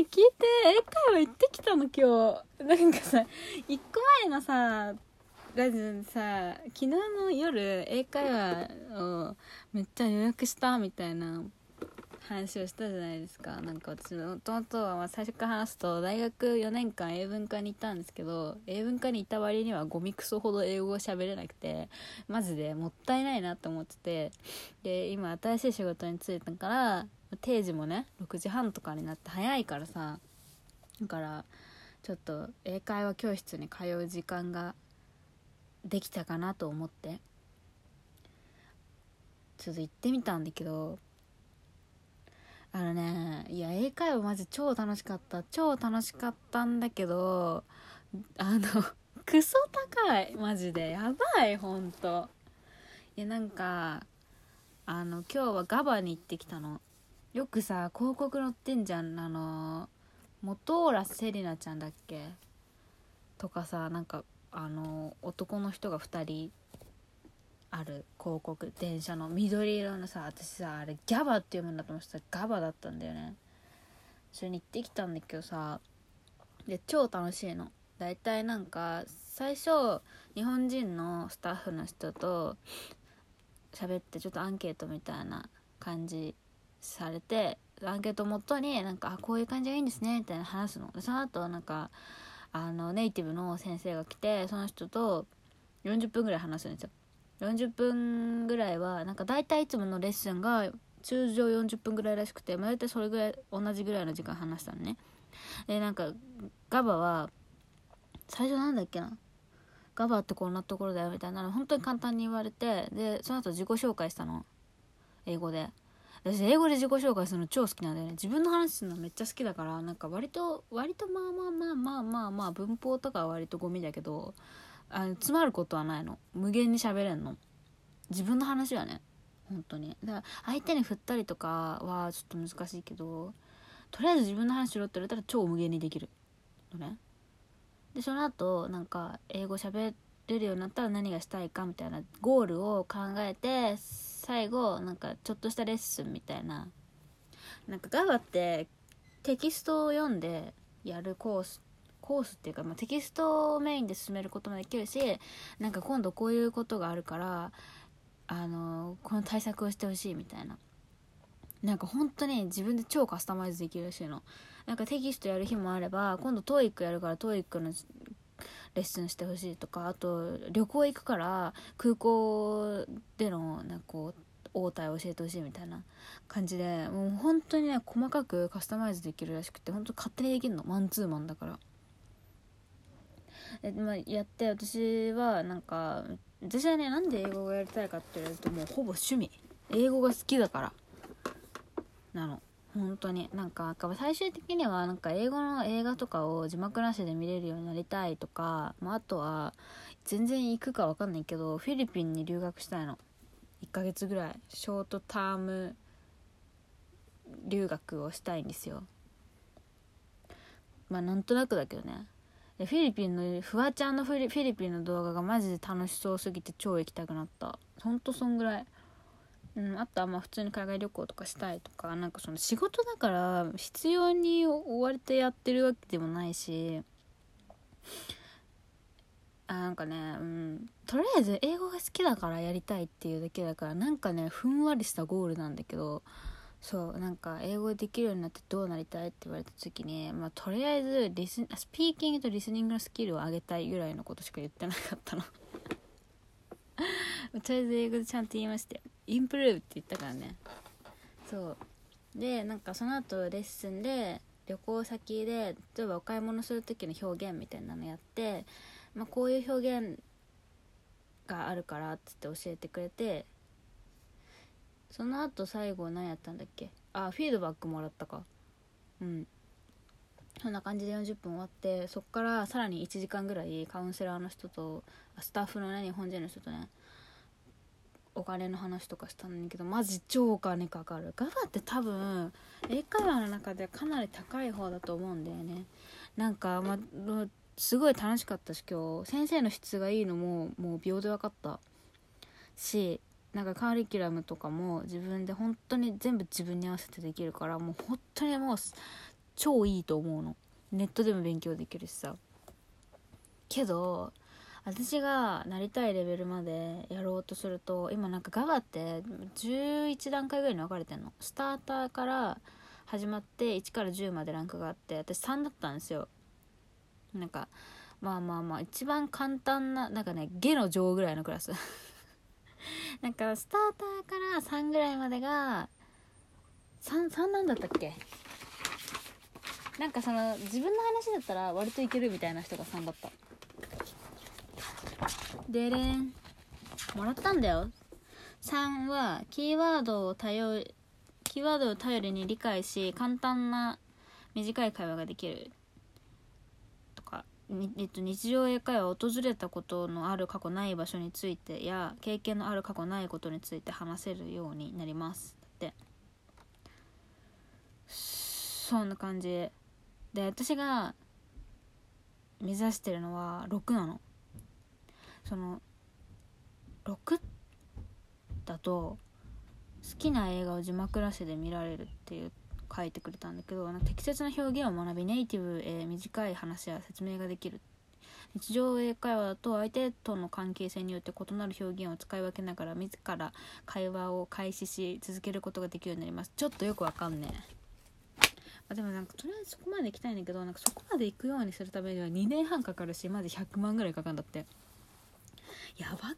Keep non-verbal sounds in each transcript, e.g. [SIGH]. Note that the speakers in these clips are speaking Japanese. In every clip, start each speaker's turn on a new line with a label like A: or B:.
A: 聞いて英会話行ってきたの今日。なんかさ一個前のさラジオでさ昨日の夜英会話をめっちゃ予約したみたいな話をしたじゃないですか。なんか私もともとはま最初から話すと大学4年間英文科に行ったんですけど英文科に行った割にはゴミクソほど英語が喋れなくてマジでもったいないなと思ってて。で今新しい仕事に就いたから定時もね6時半とかになって早いからさだからちょっと英会話教室に通う時間ができたかなと思って。ちょっと行ってみたんだけどあのねいや英会話マジ超楽しかった超楽しかったんだけどあの [LAUGHS] クソ高いマジで。やばいほんと。いやなんかあの今日はガバに行ってきたの。よくさ広告載ってんじゃんあの元浦セリナちゃんだっけ？とかさなんかあの男の人が2人ある広告電車の緑色のさ私さあれギャバって読むんだと思ってた。ガバだったんだよね。それに行ってきたんだけどさで超楽しいの。大体なんか最初日本人のスタッフの人と喋ってちょっとアンケートみたいな感じされてアンケートをもとになんかこういう感じがいいんですねみたいな話すの。その後なんかあのネイティブの先生が来てその人と40分ぐらい話すんですよ。40分ぐらいはなんか大体いつものレッスンが通常40分ぐらいらしくて、まあ、大体それぐらい同じぐらいの時間話したのね。でなんかガバは最初なんだっけな？ガバってこんなところだよみたいなの本当に簡単に言われてでその後自己紹介したの。英語で。私英語で自己紹介するの超好きなんだよね。自分の話するのめっちゃ好きだからなんか割と割とまあまあまあまあまあまあ文法とかは割とゴミだけどあの詰まることはないの。無限に喋れんの。自分の話はね。本当に。だから相手に振ったりとかはちょっと難しいけどとりあえず自分の話しろって言われたら超無限にできるのね。でその後なんか英語喋れるようになったら何がしたいかみたいなゴールを考えて最後なんかちょっとしたレッスンみたいな。なんかガバってテキストを読んでやるコースコースっていうか、まあ、テキストをメインで進めることもできるしなんか今度こういうことがあるからあのこの対策をしてほしいみたいな。なんか本当に自分で超カスタマイズできるらしいの。なんかテキストやる日もあれば今度 TOEIC やるから TOEIC のレッスンしてほしいとかあと旅行行くから空港でのなんかこう応対を教えてほしいみたいな感じでもう本当にね細かくカスタマイズできるらしくて本当勝手にできるのマンツーマンだから。で、まあ、やって私はなんか私はねなんで英語をやりたいかって言われるともうほぼ趣味。英語が好きだから。なの。本当に。なんか最終的にはなんか英語の映画とかを字幕なしで見れるようになりたいとか、まあ、あとは全然行くか分かんないけどフィリピンに留学したいの。1ヶ月ぐらい。ショートターム留学をしたいんですよ。まあなんとなくだけどね。でフィリピンのフワちゃんのフィリピンの動画がマジで楽しそうすぎて超行きたくなった。ほんとそんぐらい。うん、あとはまあ普通に海外旅行とかしたいとかなんかその仕事だから必要に追われてやってるわけでもないしあなんかね、うん、とりあえず英語が好きだからやりたいっていうだけだからなんかねふんわりしたゴールなんだけどそうなんか英語できるようになってどうなりたいって言われた時に、まあ、とりあえずリススピーキングとリスニングのスキルを上げたいぐらいのことしか言ってなかったの。[LAUGHS] とりあえず英語でちゃんと言いましたよインプルーブって言ったからね。そう。でなんかその後レッスンで旅行先で例えばお買い物する時の表現みたいなのやって、まあ、こういう表現があるからっつって教えてくれてその後最後何やったんだっけ？あフィードバックもらったか。うん。そんな感じで40分終わってそっからさらに1時間ぐらいカウンセラーの人とスタッフのね日本人の人とねお金の話とかしたんだけどマジ超お金かかる。ガバって多分英会話の中でかなり高い方だと思うんだよね。なんかますごい楽しかったし今日先生の質がいいのももう秒で分かった。しなんかカーリキュラムとかも自分で本当に全部自分に合わせてできるからもう本当にもう超いいと思うの。ネットでも勉強できるしさ。けど私がなりたいレベルまでやろうとすると今なんか GABA って11段階ぐらいに分かれてんの。スターターから始まって1から10までランクがあって私3だったんですよ。なんかまあまあまあ一番簡単ななんかね下の上ぐらいのクラス。[LAUGHS] なんかスターターから3ぐらいまでが 3, 3なんだったっけ？なんかその自分の話だったら割といけるみたいな人が3だった。でれん。もらったんだよ。3はキーワードを頼りキーワードを頼りに理解し簡単な短い会話ができる。とか、えっと、日常英会話を訪れたことのある過去ない場所についてや経験のある過去ないことについて話せるようになります。だって。そんな感じ。で私が目指してるのは6なの。その6だと好きな映画を字幕なしで見られるっていう書いてくれたんだけど適切な表現を学びネイティブへ短い話や説明ができる。日常英会話だと相手との関係性によって異なる表現を使い分けながら自ら会話を開始し続けることができるようになります。ちょっとよくわかんねえ。あでもなんかとりあえずそこまで行きたいんだけどなんかそこまで行くようにするためには2年半かかるしまず100万ぐらいかかるんだって。やばくない？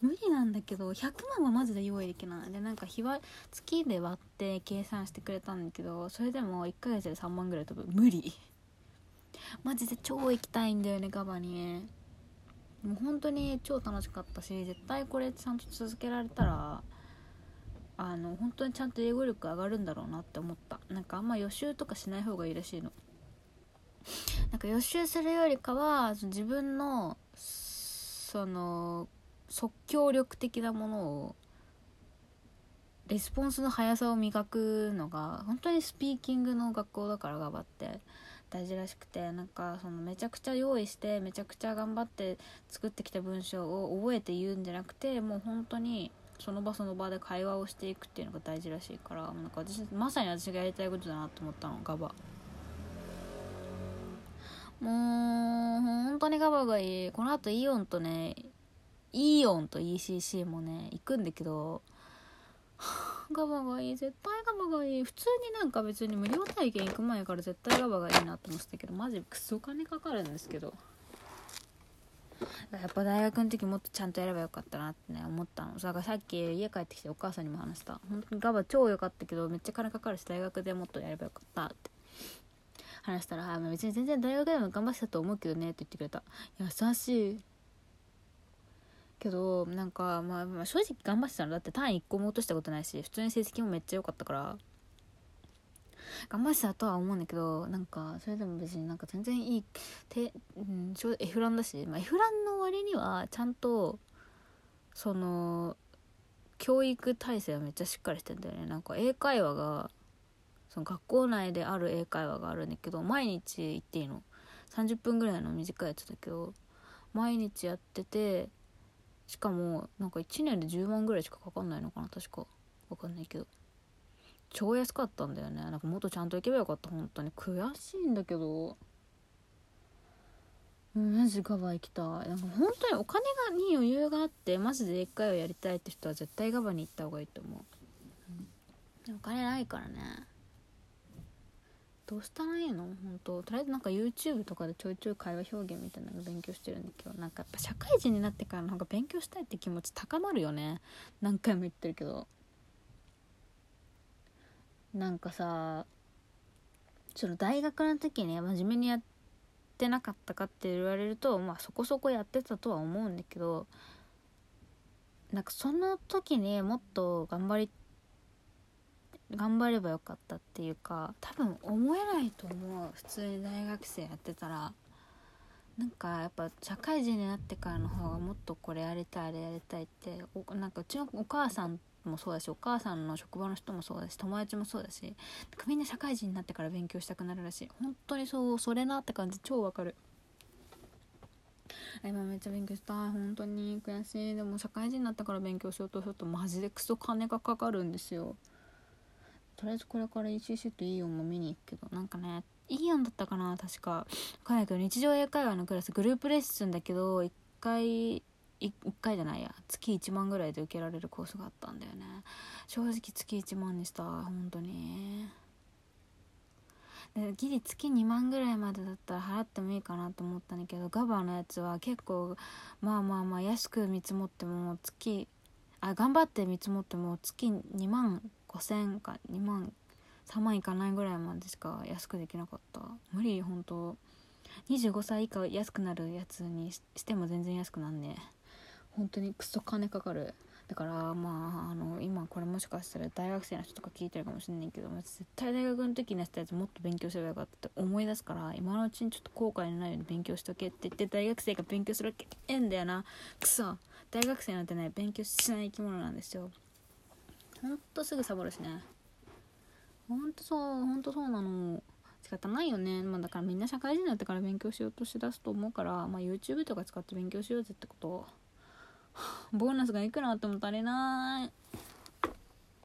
A: 無理なんだけど100万はマジで用意できない。でなんか日は月で割って計算してくれたんだけどそれでも1ヶ月で3万ぐらい飛ぶ。無理。マジで超行きたいんだよねガバに。もう本当に超楽しかったし絶対これちゃんと続けられたらあの本当にちゃんと英語力上がるんだろうなって思った。なんかあんま予習とかしない方がいいらしいの。なんか予習するよりかは自分のその即興力的なものをレスポンスの速さを磨くのが本当にスピーキングの学校だから頑張って大事らしくてなんかそのめちゃくちゃ用意してめちゃくちゃ頑張って作ってきた文章を覚えて言うんじゃなくてもう本当にその場その場で会話をしていくっていうのが大事らしいからなんか私まさに私がやりたいことだなと思ったのガバ。もう本当にガバがいい。この後イオンとねイオンと ECC もね行くんだけど [LAUGHS] ガバがいい。絶対ガバがいい。普通になんか別に無料体験行く前から絶対ガバがいいなと思ってたけどマジクソ金かかるんですけど。やっぱ大学の時もっとちゃんとやればよかったなってね思ったの。だからさっき家帰ってきてお母さんにも話した。本当にガバ超良かったけどめっちゃ金かかるし大学でもっとやればよかったって。話したら「別に全然大学でも頑張ってたと思うけどね」って言ってくれた。優しい。けどなんか、まあ、まあ正直頑張ってたの。だって単位1個も落としたことないし普通に成績もめっちゃ良かったから。頑張ってたとは思うんだけどなんかそれでも別になんか全然いいて、うん、F ランだし、まあ、F ランの割にはちゃんとその教育体制はめっちゃしっかりしてんだよね。なんか英会話がその学校内である英会話があるんだけど毎日行っていいの？30分ぐらいの短いやつだけど毎日やっててしかもなんか1年で10万ぐらいしかかかんないのかな確か。分かんないけど。超安かったんだよね。なんかもっとちゃんと行けばよかった。本当に。悔しいんだけど。マジガバ行きたい。なんか本当にお金がに余裕があってマジで一回はやりたいって人は絶対ガバに行った方がいいと思う、お金ないからね。どうしたらいいの？本当。とりあえずなんか YouTube とかでちょいちょい会話表現みたいなの勉強してるんだけどなんかやっぱ社会人になってからなんか勉強したいって気持ち高まるよね。何回も言ってるけど。なんかさその大学の時に真面目にやってなかったかって言われるとまあそこそこやってたとは思うんだけどなんかその時にもっと頑張り頑張ればよかったっていうか多分思えないと思う。普通に大学生やってたらなんかやっぱ社会人になってからの方がもっとこれやりたいあれやりたいってなんかうちのお母さんもそうだしお母さんの職場の人もそうだし友達もそうだしみんな社会人になってから勉強したくなるらしい。本当にそうそれなって感じ超わかる。今めっちゃ勉強した。い本当に悔しい。でも社会人になったから勉強しようとするとマジでクソ金がかかるんですよ。とりあえずこれから ECC とイオンも見に行くけどなんかねイオンだったかな確か。わかんないけど日常英会話のクラスグループレッスンだけど1回1回じゃないや。月1万ぐらいで受けられるコースがあったんだよね。正直月1万にした本当に。でギリ月2万ぐらいまでだったら払ってもいいかなと思ったんだけどガバのやつは結構まあまあまあ安く見積もっても月あ頑張って見積もっても月2万5000か2万3万いかないぐらいまでしか安くできなかった。無理本当。25歳以下安くなるやつにしても全然安くなんね本当にクソ金かかる。だからまああの今これもしかしたら大学生の人とか聞いてるかもしれないけど絶対大学の時にやったやつもっと勉強すればよかったって思い出すから今のうちにちょっと後悔のないように勉強しとけって言って大学生が勉強するわけええんだよな。くそ。大学生なんてね勉強しない生き物なんですよ。ほんとすぐサボるしね。ほんとそうほんとそうなの。仕方ないよね、まあ、だからみんな社会人になってから勉強しようとしだすと思うから、まあ、YouTube とか使って勉強しようぜってこと。[SIGHS] ボーナスがいくらあっても足りない。